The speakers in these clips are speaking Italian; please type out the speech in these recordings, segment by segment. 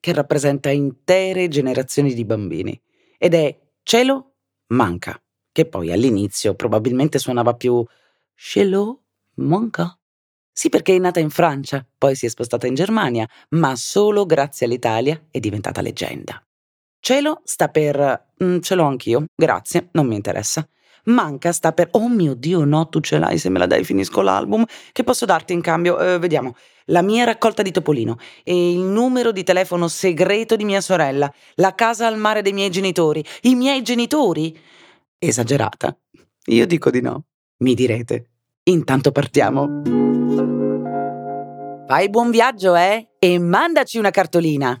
che rappresenta intere generazioni di bambini. Ed è cielo manca, che poi all'inizio probabilmente suonava più cielo manca. Sì, perché è nata in Francia, poi si è spostata in Germania, ma solo grazie all'Italia è diventata leggenda. Cielo sta per mm, ce l'ho anch'io, grazie, non mi interessa. Manca sta per oh mio Dio, no, tu ce l'hai, se me la dai finisco l'album. Che posso darti in cambio? Eh, vediamo. La mia raccolta di Topolino e il numero di telefono segreto di mia sorella, la casa al mare dei miei genitori. I miei genitori? Esagerata. Io dico di no. Mi direte. Intanto partiamo. Fai buon viaggio, eh? E mandaci una cartolina.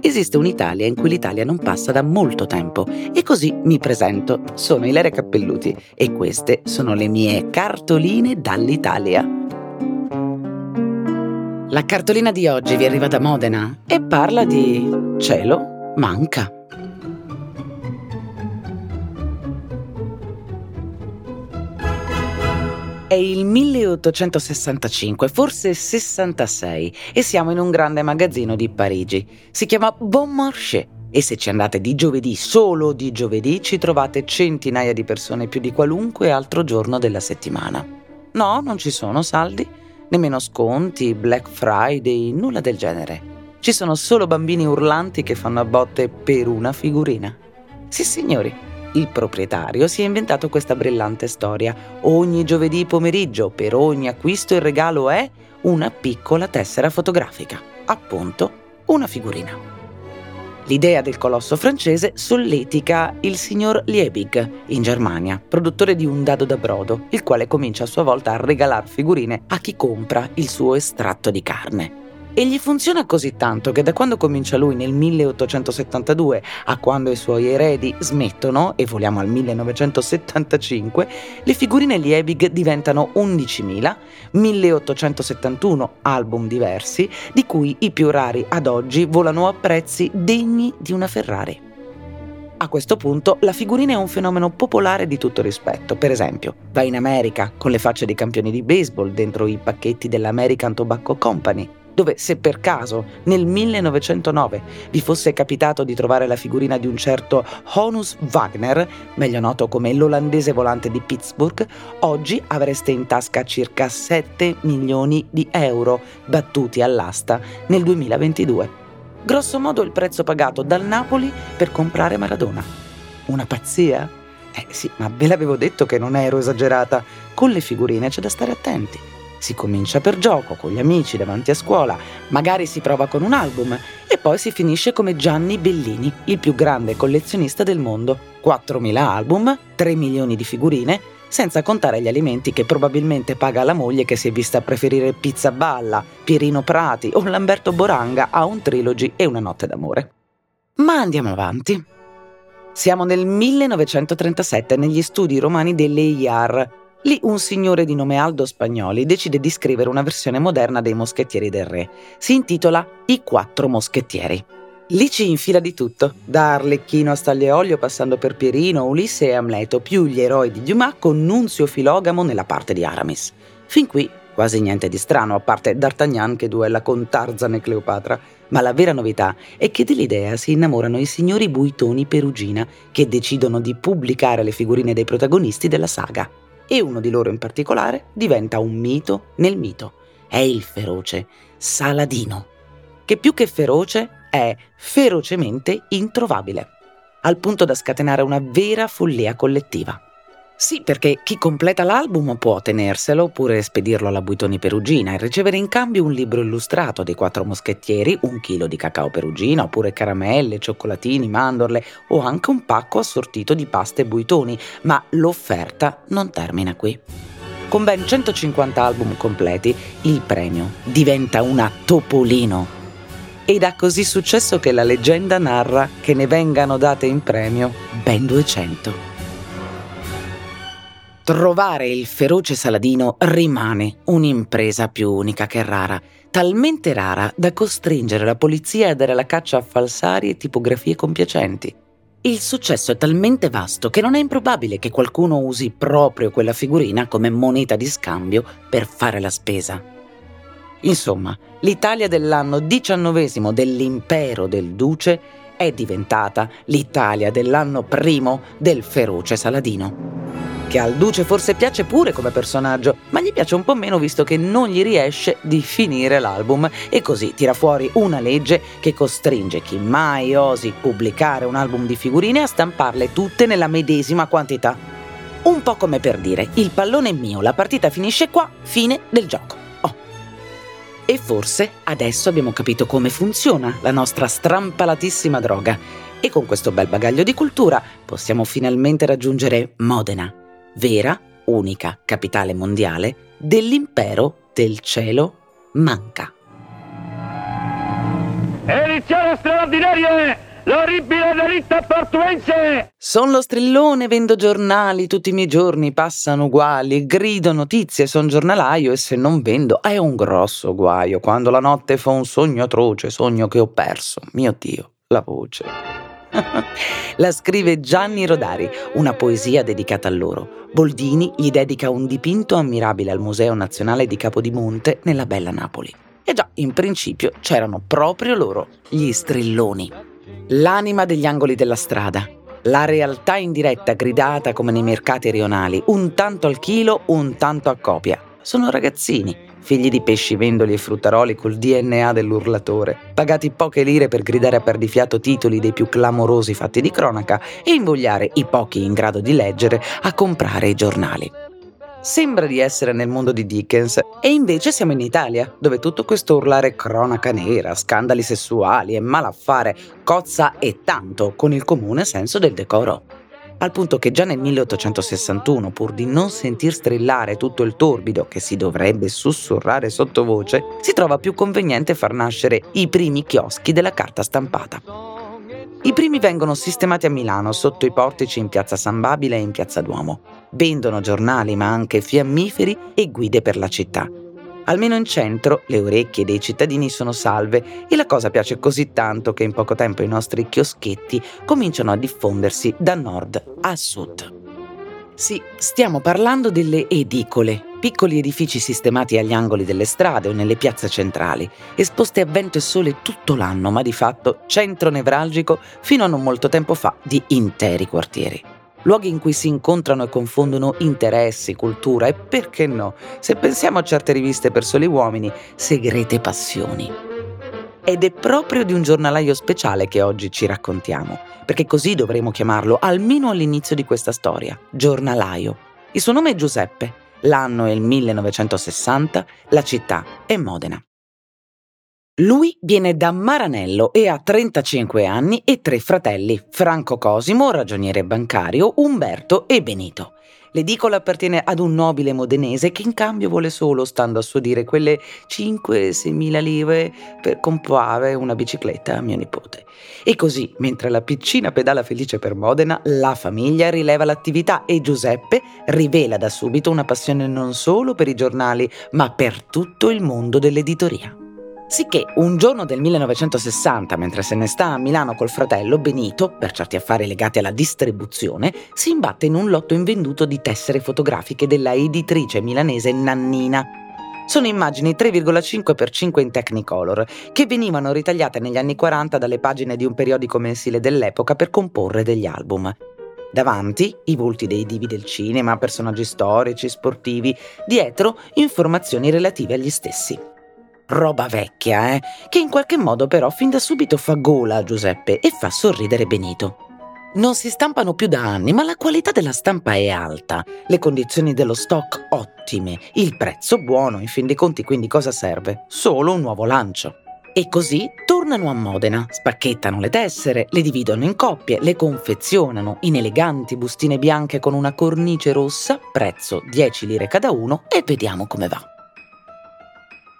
Esiste un'Italia in cui l'Italia non passa da molto tempo e così mi presento. Sono Ilaria Cappelluti e queste sono le mie cartoline dall'Italia. La cartolina di oggi vi arriva da Modena e parla di cielo manca. È il 1865, forse 66, e siamo in un grande magazzino di Parigi. Si chiama Bon Marché. E se ci andate di giovedì, solo di giovedì, ci trovate centinaia di persone più di qualunque altro giorno della settimana. No, non ci sono saldi, nemmeno sconti, Black Friday, nulla del genere. Ci sono solo bambini urlanti che fanno a botte per una figurina. Sì, signori, il proprietario si è inventato questa brillante storia. Ogni giovedì pomeriggio, per ogni acquisto, il regalo è una piccola tessera fotografica. Appunto, una figurina. L'idea del colosso francese solletica il signor Liebig in Germania, produttore di un dado da brodo, il quale comincia a sua volta a regalare figurine a chi compra il suo estratto di carne. E gli funziona così tanto che da quando comincia lui nel 1872 a quando i suoi eredi smettono, e voliamo al 1975, le figurine Liebig diventano 11.000, 1871 album diversi, di cui i più rari ad oggi volano a prezzi degni di una Ferrari. A questo punto la figurina è un fenomeno popolare di tutto rispetto. Per esempio, vai in America con le facce dei campioni di baseball dentro i pacchetti dell'American Tobacco Company dove se per caso nel 1909 vi fosse capitato di trovare la figurina di un certo Honus Wagner, meglio noto come l'olandese volante di Pittsburgh, oggi avreste in tasca circa 7 milioni di euro battuti all'asta nel 2022. Grosso modo il prezzo pagato dal Napoli per comprare Maradona. Una pazzia? Eh sì, ma ve l'avevo detto che non ero esagerata. Con le figurine c'è da stare attenti. Si comincia per gioco, con gli amici, davanti a scuola, magari si prova con un album e poi si finisce come Gianni Bellini, il più grande collezionista del mondo. 4.000 album, 3 milioni di figurine, senza contare gli alimenti che probabilmente paga la moglie che si è vista preferire Pizza Balla, Pierino Prati o Lamberto Boranga a un trilogy e una notte d'amore. Ma andiamo avanti. Siamo nel 1937 negli studi romani dell'EIAR, Lì un signore di nome Aldo Spagnoli decide di scrivere una versione moderna dei Moschettieri del Re. Si intitola I quattro moschettieri. Lì ci infila di tutto, da Arlecchino a Stagliaolio passando per Pierino, Ulisse e Amleto, più gli eroi di Dumas con Nunzio Filogamo nella parte di Aramis. Fin qui quasi niente di strano, a parte D'Artagnan che duella con Tarzan e Cleopatra. Ma la vera novità è che dell'idea si innamorano i signori Buitoni Perugina, che decidono di pubblicare le figurine dei protagonisti della saga e uno di loro in particolare diventa un mito nel mito. È il feroce Saladino, che più che feroce è ferocemente introvabile, al punto da scatenare una vera follia collettiva. Sì, perché chi completa l'album può tenerselo oppure spedirlo alla Buitoni Perugina e ricevere in cambio un libro illustrato dei quattro moschettieri, un chilo di cacao perugina, oppure caramelle, cioccolatini, mandorle o anche un pacco assortito di paste Buitoni, ma l'offerta non termina qui. Con ben 150 album completi, il premio diventa una Topolino. Ed ha così successo che la leggenda narra che ne vengano date in premio ben 200 trovare il feroce Saladino rimane un'impresa più unica che rara, talmente rara da costringere la polizia a dare la caccia a falsari e tipografie compiacenti. Il successo è talmente vasto che non è improbabile che qualcuno usi proprio quella figurina come moneta di scambio per fare la spesa. Insomma, l'Italia dell'anno diciannovesimo dell'impero del duce è diventata l'Italia dell'anno primo del feroce Saladino che al Duce forse piace pure come personaggio, ma gli piace un po' meno visto che non gli riesce di finire l'album e così tira fuori una legge che costringe chi mai osi pubblicare un album di figurine a stamparle tutte nella medesima quantità. Un po' come per dire, il pallone è mio, la partita finisce qua, fine del gioco. Oh. E forse adesso abbiamo capito come funziona la nostra strampalatissima droga. E con questo bel bagaglio di cultura possiamo finalmente raggiungere Modena vera, unica capitale mondiale dell'impero del cielo manca. Edizione straordinaria! L'orribile delitto portuense! Son lo strillone, vendo giornali, tutti i miei giorni passano uguali, grido notizie, son giornalaio e se non vendo è un grosso guaio. Quando la notte fa un sogno atroce, sogno che ho perso, mio Dio, la voce. La scrive Gianni Rodari, una poesia dedicata a loro. Boldini gli dedica un dipinto ammirabile al Museo Nazionale di Capodimonte nella bella Napoli. E già, in principio c'erano proprio loro, gli strilloni. L'anima degli angoli della strada, la realtà in diretta gridata come nei mercati rionali, un tanto al chilo, un tanto a copia. Sono ragazzini, figli di pescivendoli e fruttaroli col DNA dell'urlatore, pagati poche lire per gridare a perdifiato titoli dei più clamorosi fatti di cronaca e invogliare i pochi in grado di leggere a comprare i giornali. Sembra di essere nel mondo di Dickens e invece siamo in Italia, dove tutto questo urlare cronaca nera, scandali sessuali e malaffare cozza e tanto con il comune senso del decoro al punto che già nel 1861, pur di non sentir strillare tutto il torbido che si dovrebbe sussurrare sottovoce, si trova più conveniente far nascere i primi chioschi della carta stampata. I primi vengono sistemati a Milano, sotto i portici in piazza San Babile e in piazza Duomo. Vendono giornali ma anche fiammiferi e guide per la città Almeno in centro le orecchie dei cittadini sono salve e la cosa piace così tanto che in poco tempo i nostri chioschetti cominciano a diffondersi da nord a sud. Sì, stiamo parlando delle edicole, piccoli edifici sistemati agli angoli delle strade o nelle piazze centrali, esposti a vento e sole tutto l'anno, ma di fatto centro nevralgico fino a non molto tempo fa di interi quartieri luoghi in cui si incontrano e confondono interessi, cultura e perché no, se pensiamo a certe riviste per soli uomini, segrete passioni. Ed è proprio di un giornalaio speciale che oggi ci raccontiamo, perché così dovremo chiamarlo almeno all'inizio di questa storia, giornalaio. Il suo nome è Giuseppe, l'anno è il 1960, la città è Modena. Lui viene da Maranello e ha 35 anni e tre fratelli, Franco Cosimo, ragioniere bancario, Umberto e Benito. L'edicola appartiene ad un nobile modenese che in cambio vuole solo, stando a suo dire, quelle 5-6 mila lire per comprare una bicicletta a mio nipote. E così, mentre la piccina pedala felice per Modena, la famiglia rileva l'attività e Giuseppe rivela da subito una passione non solo per i giornali, ma per tutto il mondo dell'editoria. Sicché un giorno del 1960, mentre se ne sta a Milano col fratello, Benito, per certi affari legati alla distribuzione, si imbatte in un lotto invenduto di tessere fotografiche della editrice milanese Nannina. Sono immagini 3,5x5 in Technicolor, che venivano ritagliate negli anni 40 dalle pagine di un periodico mensile dell'epoca per comporre degli album. Davanti i volti dei divi del cinema, personaggi storici, sportivi, dietro informazioni relative agli stessi roba vecchia, eh, che in qualche modo però fin da subito fa gola a Giuseppe e fa sorridere Benito. Non si stampano più da anni, ma la qualità della stampa è alta, le condizioni dello stock ottime, il prezzo buono, in fin dei conti quindi cosa serve? Solo un nuovo lancio. E così tornano a Modena, spacchettano le tessere, le dividono in coppie, le confezionano in eleganti bustine bianche con una cornice rossa, prezzo 10 lire cada uno e vediamo come va.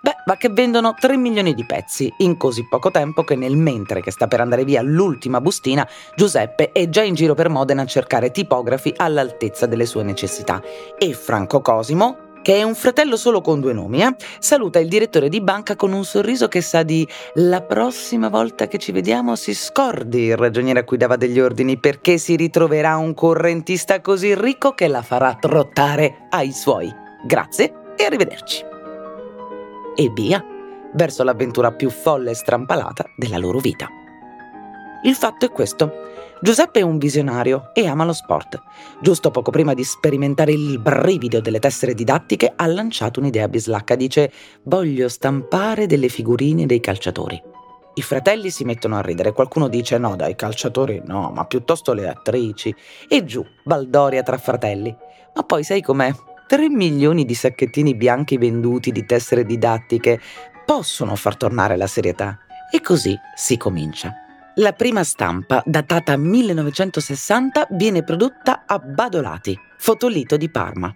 Beh, va che vendono 3 milioni di pezzi in così poco tempo che nel mentre che sta per andare via l'ultima bustina, Giuseppe è già in giro per Modena a cercare tipografi all'altezza delle sue necessità e Franco Cosimo, che è un fratello solo con due nomi, eh? saluta il direttore di banca con un sorriso che sa di la prossima volta che ci vediamo si scordi il ragioniere a cui dava degli ordini perché si ritroverà un correntista così ricco che la farà trottare ai suoi. Grazie e arrivederci. E via, verso l'avventura più folle e strampalata della loro vita. Il fatto è questo. Giuseppe è un visionario e ama lo sport. Giusto poco prima di sperimentare il brivido delle tessere didattiche ha lanciato un'idea bislacca. Dice voglio stampare delle figurine dei calciatori. I fratelli si mettono a ridere, qualcuno dice no dai calciatori no, ma piuttosto le attrici. E giù, baldoria tra fratelli. Ma poi sai com'è? 3 milioni di sacchettini bianchi venduti di tessere didattiche possono far tornare la serietà. E così si comincia. La prima stampa, datata 1960, viene prodotta a Badolati, fotolito di Parma.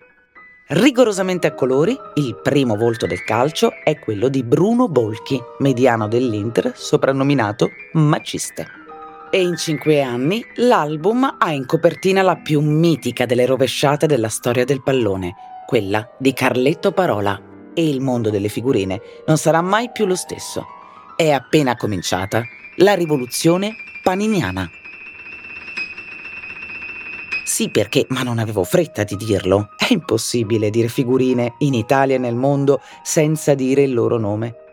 Rigorosamente a colori, il primo volto del calcio è quello di Bruno Bolchi, mediano dell'Inter, soprannominato Maciste. E in cinque anni l'album ha in copertina la più mitica delle rovesciate della storia del pallone, quella di Carletto Parola. E il mondo delle figurine non sarà mai più lo stesso. È appena cominciata la rivoluzione paniniana. Sì, perché, ma non avevo fretta di dirlo. È impossibile dire figurine in Italia e nel mondo senza dire il loro nome.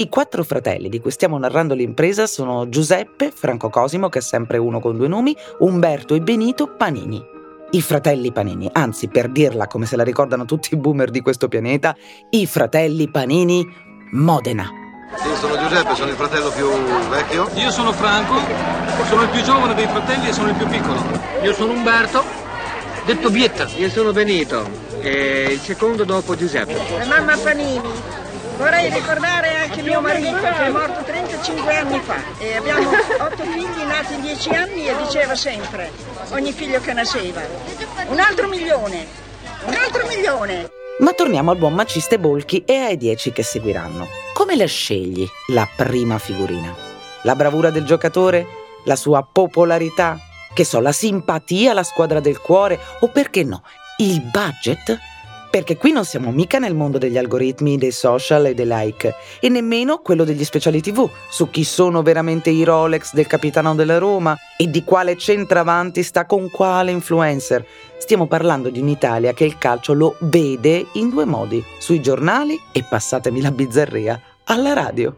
I quattro fratelli di cui stiamo narrando l'impresa sono Giuseppe, Franco Cosimo, che è sempre uno con due nomi, Umberto e Benito Panini. I fratelli Panini, anzi per dirla come se la ricordano tutti i boomer di questo pianeta, i fratelli Panini Modena. Sì, sono Giuseppe, sono il fratello più vecchio. Io sono Franco, sono il più giovane dei fratelli e sono il più piccolo. Io sono Umberto, detto Bietta. Io sono Benito, il secondo dopo Giuseppe. La mamma Panini. Vorrei ricordare anche mio marito che è morto 35 anni fa e abbiamo otto figli nati in 10 anni e diceva sempre, ogni figlio che nasceva, un altro milione, un altro milione. Ma torniamo al buon Maciste Bolchi e ai dieci che seguiranno. Come la scegli la prima figurina? La bravura del giocatore? La sua popolarità? Che so, la simpatia, la squadra del cuore? O perché no, il budget? Perché qui non siamo mica nel mondo degli algoritmi, dei social e dei like, e nemmeno quello degli speciali TV, su chi sono veramente i Rolex del capitano della Roma e di quale centravanti sta con quale influencer. Stiamo parlando di un'Italia che il calcio lo vede in due modi, sui giornali e, passatemi la bizzarria, alla radio.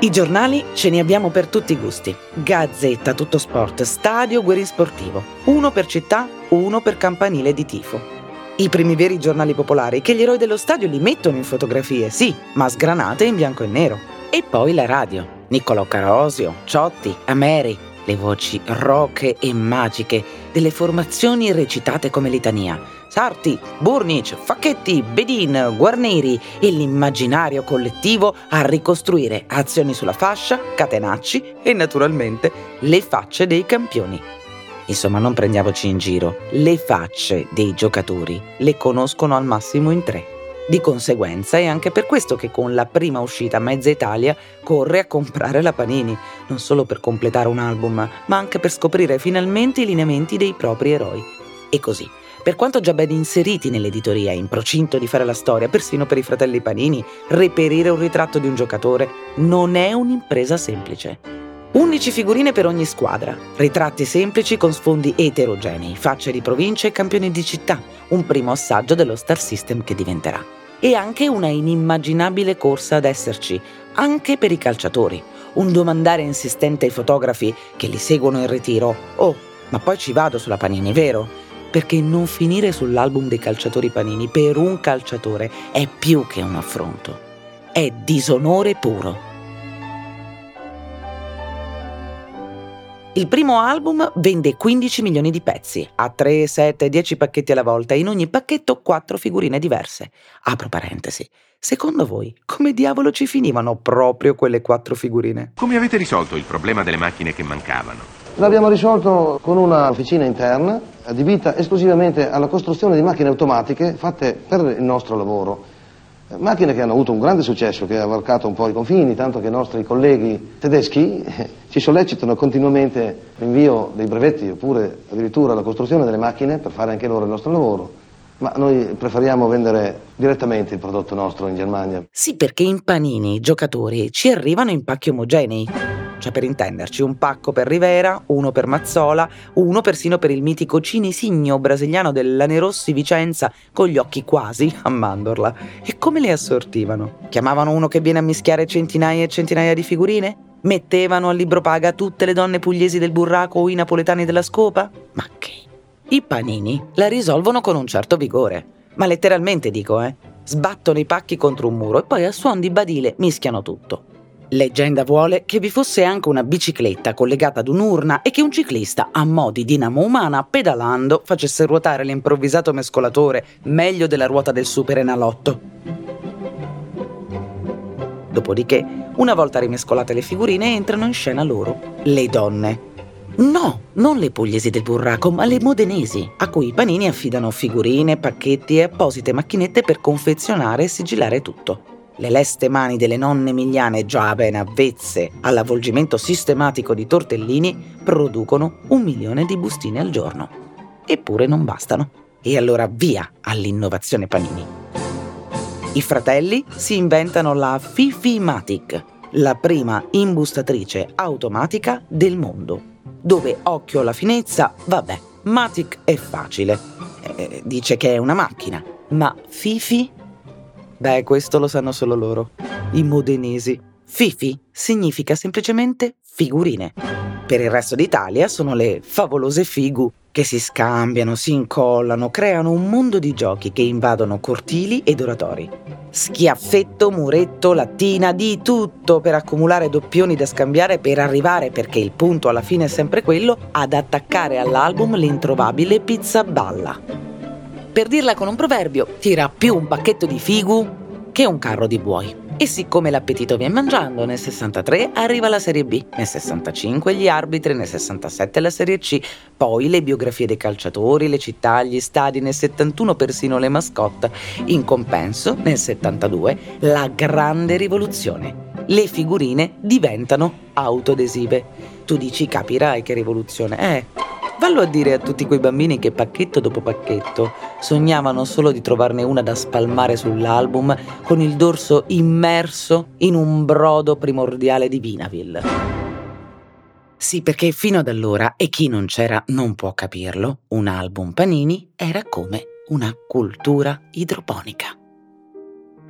I giornali ce ne abbiamo per tutti i gusti. Gazzetta, tutto sport, stadio, guerin sportivo. Uno per città, uno per campanile di tifo. I primi veri giornali popolari che gli eroi dello stadio li mettono in fotografie, sì, ma sgranate in bianco e nero. E poi la radio. Niccolò Carosio, Ciotti, Ameri, le voci roche e magiche delle formazioni recitate come litania. Sarti, Burnic, Facchetti, Bedin, Guarneri e l'immaginario collettivo a ricostruire azioni sulla fascia, catenacci e naturalmente le facce dei campioni. Insomma, non prendiamoci in giro. Le facce dei giocatori le conoscono al massimo in tre. Di conseguenza è anche per questo che con la prima uscita mezza Italia corre a comprare la Panini, non solo per completare un album, ma anche per scoprire finalmente i lineamenti dei propri eroi. E così, per quanto già ben inseriti nell'editoria, in procinto di fare la storia, persino per i fratelli Panini, reperire un ritratto di un giocatore non è un'impresa semplice. 11 figurine per ogni squadra, ritratti semplici con sfondi eterogenei, facce di provincia e campioni di città, un primo assaggio dello star system che diventerà. E anche una inimmaginabile corsa ad esserci, anche per i calciatori. Un domandare insistente ai fotografi che li seguono in ritiro. Oh, ma poi ci vado sulla Panini, vero? Perché non finire sull'album dei calciatori Panini per un calciatore è più che un affronto. È disonore puro. Il primo album vende 15 milioni di pezzi, a 3, 7, 10 pacchetti alla volta e in ogni pacchetto 4 figurine diverse. Apro parentesi. Secondo voi, come diavolo ci finivano proprio quelle 4 figurine? Come avete risolto il problema delle macchine che mancavano? L'abbiamo risolto con una officina interna adibita esclusivamente alla costruzione di macchine automatiche fatte per il nostro lavoro. Macchine che hanno avuto un grande successo, che ha varcato un po' i confini, tanto che i nostri colleghi tedeschi ci sollecitano continuamente l'invio dei brevetti oppure addirittura la costruzione delle macchine per fare anche loro il nostro lavoro. Ma noi preferiamo vendere direttamente il prodotto nostro in Germania. Sì, perché in panini i giocatori ci arrivano in pacchi omogenei. Cioè, per intenderci, un pacco per Rivera, uno per Mazzola, uno persino per il mitico cinisigno brasiliano del Lanerossi Vicenza con gli occhi quasi a mandorla. E come li assortivano? Chiamavano uno che viene a mischiare centinaia e centinaia di figurine? Mettevano al libro paga tutte le donne pugliesi del burraco o i napoletani della scopa? Ma che? I panini la risolvono con un certo vigore. Ma letteralmente dico, eh? Sbattono i pacchi contro un muro e poi a suon di badile mischiano tutto. Leggenda vuole che vi fosse anche una bicicletta collegata ad un'urna e che un ciclista, a mo' di dinamo umana, pedalando, facesse ruotare l'improvvisato mescolatore meglio della ruota del super enalotto. Dopodiché, una volta rimescolate le figurine, entrano in scena loro, le donne. No, non le pugliesi del burraco, ma le modenesi, a cui i panini affidano figurine, pacchetti e apposite macchinette per confezionare e sigillare tutto. Le leste mani delle nonne emiliane già ben avvezze all'avvolgimento sistematico di tortellini producono un milione di bustine al giorno. Eppure non bastano. E allora via all'innovazione panini. I fratelli si inventano la Fifi-Matic, la prima imbustatrice automatica del mondo, dove occhio alla finezza, vabbè, Matic è facile. Eh, dice che è una macchina, ma Fifi Beh, questo lo sanno solo loro, i modenesi. Fifi significa semplicemente figurine. Per il resto d'Italia sono le favolose figu, che si scambiano, si incollano, creano un mondo di giochi che invadono cortili ed oratori. Schiaffetto, muretto, lattina, di tutto per accumulare doppioni da scambiare per arrivare, perché il punto alla fine è sempre quello, ad attaccare all'album l'introvabile pizza balla. Per dirla con un proverbio, tira più un pacchetto di figu che un carro di buoi. E siccome l'appetito viene mangiando, nel 63 arriva la Serie B, nel 65 gli arbitri, nel 67 la Serie C, poi le biografie dei calciatori, le città, gli stadi, nel 71 persino le mascotte. In compenso, nel 72, la grande rivoluzione. Le figurine diventano autoadesive. Tu dici capirai che rivoluzione è. Vallo a dire a tutti quei bambini che pacchetto dopo pacchetto sognavano solo di trovarne una da spalmare sull'album con il dorso immerso in un brodo primordiale di Vinaville. Sì, perché fino ad allora, e chi non c'era non può capirlo, un album Panini era come una cultura idroponica.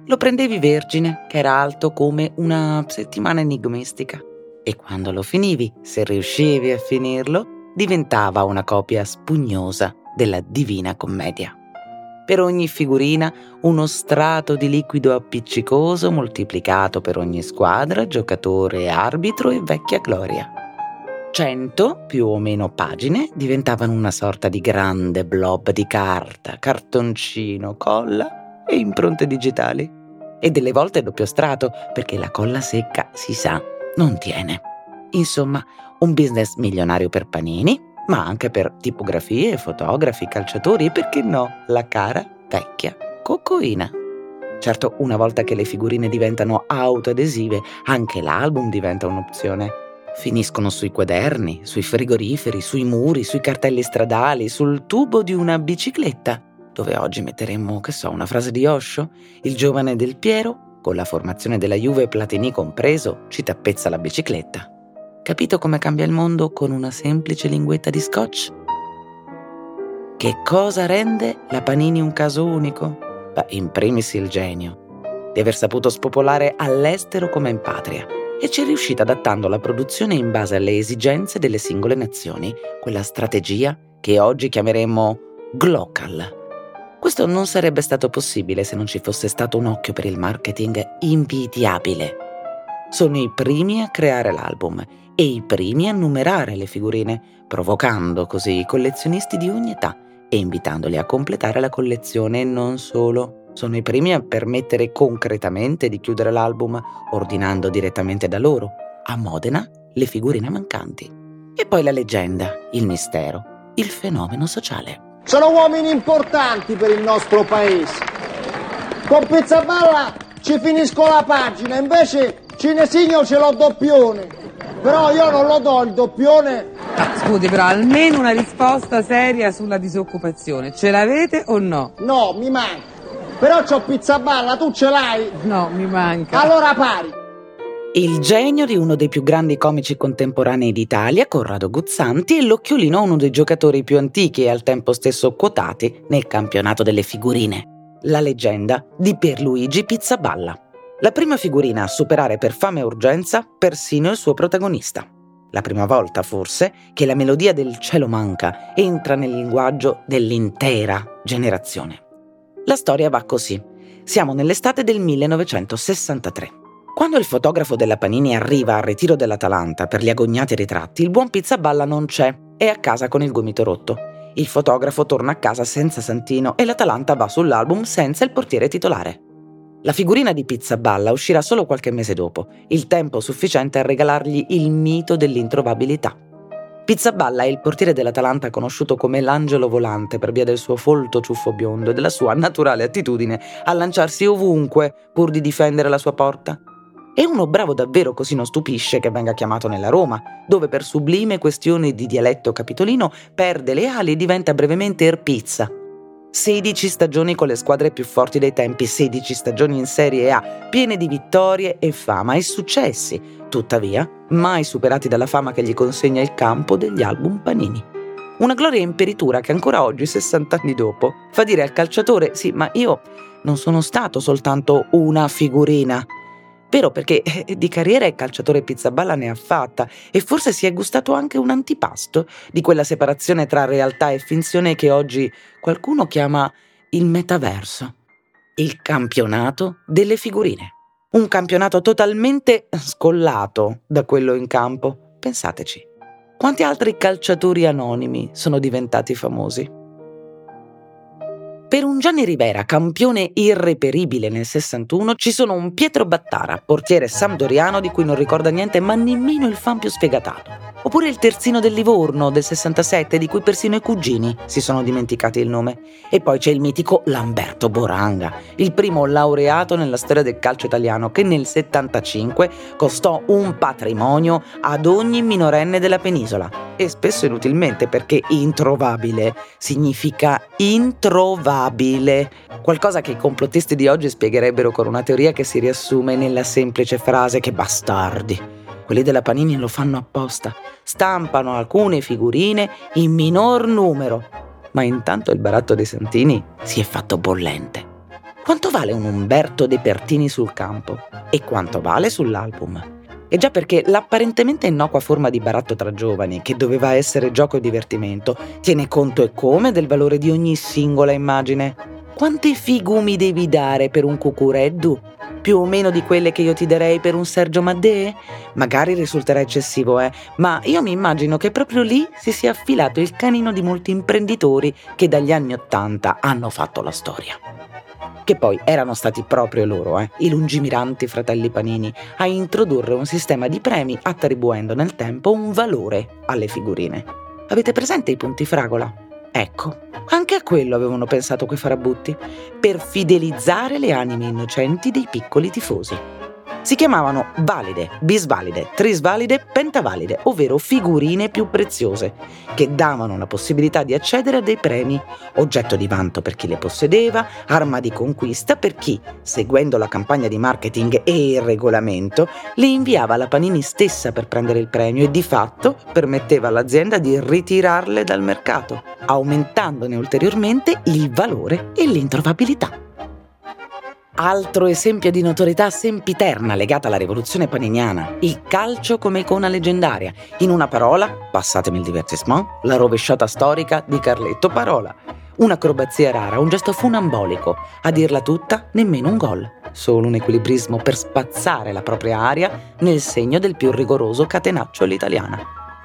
Lo prendevi vergine, che era alto come una settimana enigmistica, e quando lo finivi, se riuscivi a finirlo, diventava una copia spugnosa della Divina Commedia. Per ogni figurina uno strato di liquido appiccicoso moltiplicato per ogni squadra, giocatore, arbitro e vecchia gloria. Cento, più o meno pagine, diventavano una sorta di grande blob di carta, cartoncino, colla e impronte digitali. E delle volte doppio strato, perché la colla secca, si sa, non tiene. Insomma, un business milionario per Panini, ma anche per tipografie, fotografi, calciatori e perché no, la cara, vecchia cocoina. Certo, una volta che le figurine diventano autoadesive, anche l'album diventa un'opzione. Finiscono sui quaderni, sui frigoriferi, sui muri, sui cartelli stradali, sul tubo di una bicicletta, dove oggi metteremmo, che so, una frase di Osho, il giovane del Piero, con la formazione della Juve Platini compreso, ci tappezza la bicicletta. Capito come cambia il mondo con una semplice linguetta di scotch? Che cosa rende la Panini un caso unico? Beh, in primis il genio di aver saputo spopolare all'estero come in patria e ci è riuscita adattando la produzione in base alle esigenze delle singole nazioni, quella strategia che oggi chiameremmo glocal. Questo non sarebbe stato possibile se non ci fosse stato un occhio per il marketing invidiabile sono i primi a creare l'album e i primi a numerare le figurine, provocando così i collezionisti di ogni età e invitandoli a completare la collezione e non solo. Sono i primi a permettere concretamente di chiudere l'album, ordinando direttamente da loro, a Modena, le figurine mancanti. E poi la leggenda, il mistero, il fenomeno sociale. Sono uomini importanti per il nostro paese. Con Pizzaballa ci finisco la pagina, invece Cinesigno ce l'ho doppione. Però io non lo do il doppione. Scusi, però almeno una risposta seria sulla disoccupazione. Ce l'avete o no? No, mi manca. Però c'ho Pizzaballa, tu ce l'hai? No, mi manca. Allora pari. Il genio di uno dei più grandi comici contemporanei d'Italia, Corrado Guzzanti, e l'occhiolino a uno dei giocatori più antichi e al tempo stesso quotati nel campionato delle figurine. La leggenda di Pierluigi Pizzaballa. La prima figurina a superare per fame e urgenza persino il suo protagonista. La prima volta, forse, che la melodia del cielo manca entra nel linguaggio dell'intera generazione. La storia va così. Siamo nell'estate del 1963. Quando il fotografo della Panini arriva al ritiro dell'Atalanta per gli agognati ritratti, il buon Pizzaballa non c'è, è a casa con il gomito rotto. Il fotografo torna a casa senza Santino e l'Atalanta va sull'album senza il portiere titolare. La figurina di Pizzaballa uscirà solo qualche mese dopo, il tempo sufficiente a regalargli il mito dell'introvabilità. Pizzaballa è il portiere dell'Atalanta conosciuto come l'angelo volante per via del suo folto ciuffo biondo e della sua naturale attitudine a lanciarsi ovunque pur di difendere la sua porta. E uno bravo davvero così non stupisce che venga chiamato nella Roma, dove per sublime questioni di dialetto capitolino perde le ali e diventa brevemente Erpizza, 16 stagioni con le squadre più forti dei tempi, 16 stagioni in Serie A, piene di vittorie e fama e successi, tuttavia mai superati dalla fama che gli consegna il campo degli album Panini. Una gloria imperitura che ancora oggi, 60 anni dopo, fa dire al calciatore sì, ma io non sono stato soltanto una figurina, Vero perché eh, di carriera il calciatore pizzaballa ne ha fatta e forse si è gustato anche un antipasto di quella separazione tra realtà e finzione che oggi qualcuno chiama il metaverso. Il campionato delle figurine. Un campionato totalmente scollato da quello in campo. Pensateci. Quanti altri calciatori anonimi sono diventati famosi? Per un Gianni Rivera, campione irreperibile nel 61, ci sono un Pietro Battara, portiere sampdoriano di cui non ricorda niente ma nemmeno il fan più sfegatato. Oppure il terzino del Livorno del 67, di cui persino i cugini si sono dimenticati il nome. E poi c'è il mitico Lamberto Boranga, il primo laureato nella storia del calcio italiano che nel 75 costò un patrimonio ad ogni minorenne della penisola. E spesso inutilmente perché introvabile significa introvabile. Qualcosa che i complottisti di oggi spiegherebbero con una teoria che si riassume nella semplice frase che bastardi. Quelli della Panini lo fanno apposta. Stampano alcune figurine in minor numero. Ma intanto il baratto dei Santini si è fatto bollente. Quanto vale un Umberto De Pertini sul campo? E quanto vale sull'album? E già perché l'apparentemente innocua forma di baratto tra giovani, che doveva essere gioco e divertimento, tiene conto e come del valore di ogni singola immagine. Quanti figumi devi dare per un cucureddu? più o meno di quelle che io ti darei per un Sergio Maddee? Magari risulterà eccessivo, eh, ma io mi immagino che proprio lì si sia affilato il canino di molti imprenditori che dagli anni Ottanta hanno fatto la storia. Che poi erano stati proprio loro, eh, i lungimiranti fratelli Panini, a introdurre un sistema di premi attribuendo nel tempo un valore alle figurine. Avete presente i punti fragola? Ecco, anche a quello avevano pensato quei farabutti, per fidelizzare le anime innocenti dei piccoli tifosi. Si chiamavano valide, bisvalide, trisvalide, pentavalide, ovvero figurine più preziose, che davano la possibilità di accedere a dei premi, oggetto di vanto per chi le possedeva, arma di conquista per chi, seguendo la campagna di marketing e il regolamento, le inviava alla Panini stessa per prendere il premio e di fatto permetteva all'azienda di ritirarle dal mercato, aumentandone ulteriormente il valore e l'introvabilità. Altro esempio di notorietà sempiterna legata alla rivoluzione paniniana, il calcio come icona leggendaria. In una parola, passatemi il divertissement, la rovesciata storica di Carletto Parola. Un'acrobazia rara, un gesto funambolico, a dirla tutta nemmeno un gol. solo un equilibrismo per spazzare la propria aria nel segno del più rigoroso catenaccio all'italiana.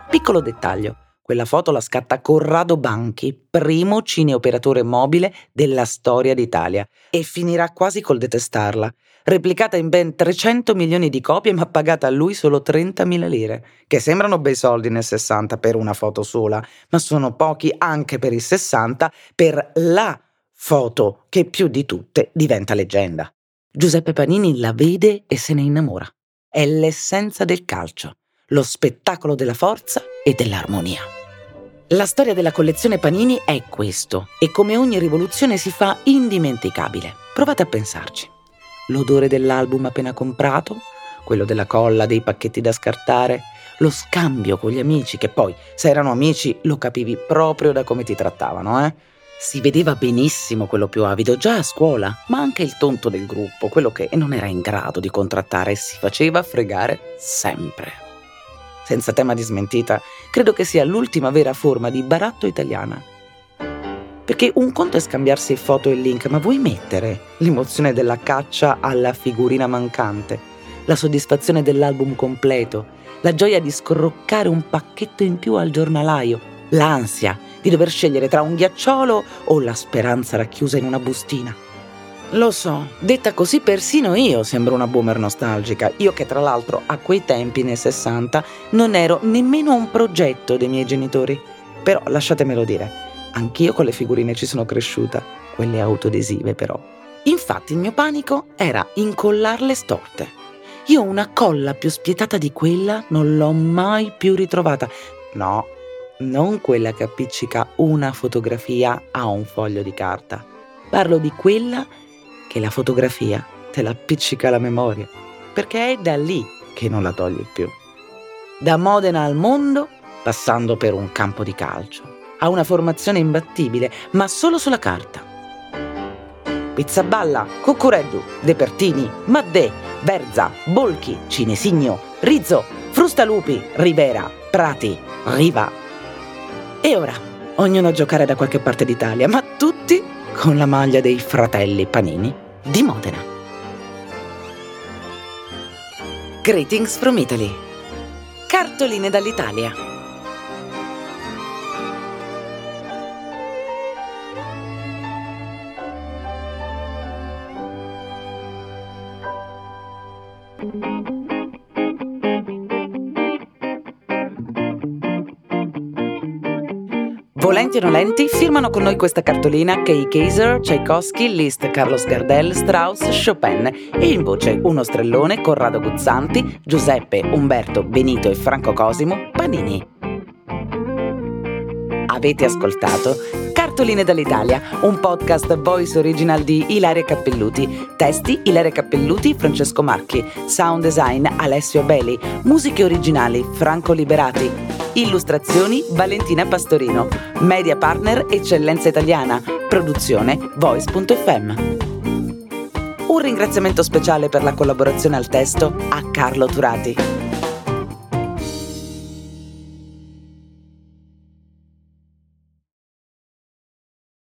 Piccolo dettaglio, quella foto la scatta Corrado Banchi, primo cineoperatore mobile della storia d'Italia, e finirà quasi col detestarla. Replicata in ben 300 milioni di copie, ma pagata a lui solo 30.000 lire, che sembrano bei soldi nel 60 per una foto sola, ma sono pochi anche per il 60 per la foto che più di tutte diventa leggenda. Giuseppe Panini la vede e se ne innamora. È l'essenza del calcio lo spettacolo della forza e dell'armonia. La storia della collezione Panini è questo e come ogni rivoluzione si fa indimenticabile. Provate a pensarci. L'odore dell'album appena comprato, quello della colla, dei pacchetti da scartare, lo scambio con gli amici, che poi, se erano amici, lo capivi proprio da come ti trattavano, eh? Si vedeva benissimo quello più avido già a scuola, ma anche il tonto del gruppo, quello che non era in grado di contrattare e si faceva fregare sempre senza tema di smentita, credo che sia l'ultima vera forma di baratto italiana. Perché un conto è scambiarsi foto e link, ma vuoi mettere l'emozione della caccia alla figurina mancante, la soddisfazione dell'album completo, la gioia di scroccare un pacchetto in più al giornalaio, l'ansia di dover scegliere tra un ghiacciolo o la speranza racchiusa in una bustina. Lo so, detta così persino io sembro una boomer nostalgica, io che tra l'altro a quei tempi, nei 60, non ero nemmeno un progetto dei miei genitori. Però lasciatemelo dire, anch'io con le figurine ci sono cresciuta, quelle autoadesive però. Infatti il mio panico era incollarle storte. Io una colla più spietata di quella non l'ho mai più ritrovata. No, non quella che appiccica una fotografia a un foglio di carta. Parlo di quella che la fotografia te la alla memoria, perché è da lì che non la togli più. Da Modena al mondo, passando per un campo di calcio, ha una formazione imbattibile, ma solo sulla carta. Pizzaballa, Cuccureddu, Depertini, Maddè, Berza, Bolchi, Cinesigno, Rizzo, Frustalupi, Rivera, Prati, Riva. E ora, ognuno a giocare da qualche parte d'Italia, ma tutti con la maglia dei fratelli Panini di Modena. Greetings from Italy. Cartoline dall'Italia. Volenti o nolenti, firmano con noi questa cartolina Kay Kaiser, Tchaikovsky, Liszt, Carlos Gardel, Strauss, Chopin e in voce uno strellone, Corrado Guzzanti, Giuseppe, Umberto, Benito e Franco Cosimo, Panini. Avete ascoltato Cartoline dall'Italia, un podcast voice original di Ilaria Cappelluti. Testi Ilaria Cappelluti, Francesco Marchi. Sound design Alessio Beli. Musiche originali Franco Liberati. Illustrazioni Valentina Pastorino. Media partner Eccellenza Italiana. Produzione voice.fm. Un ringraziamento speciale per la collaborazione al testo a Carlo Turati.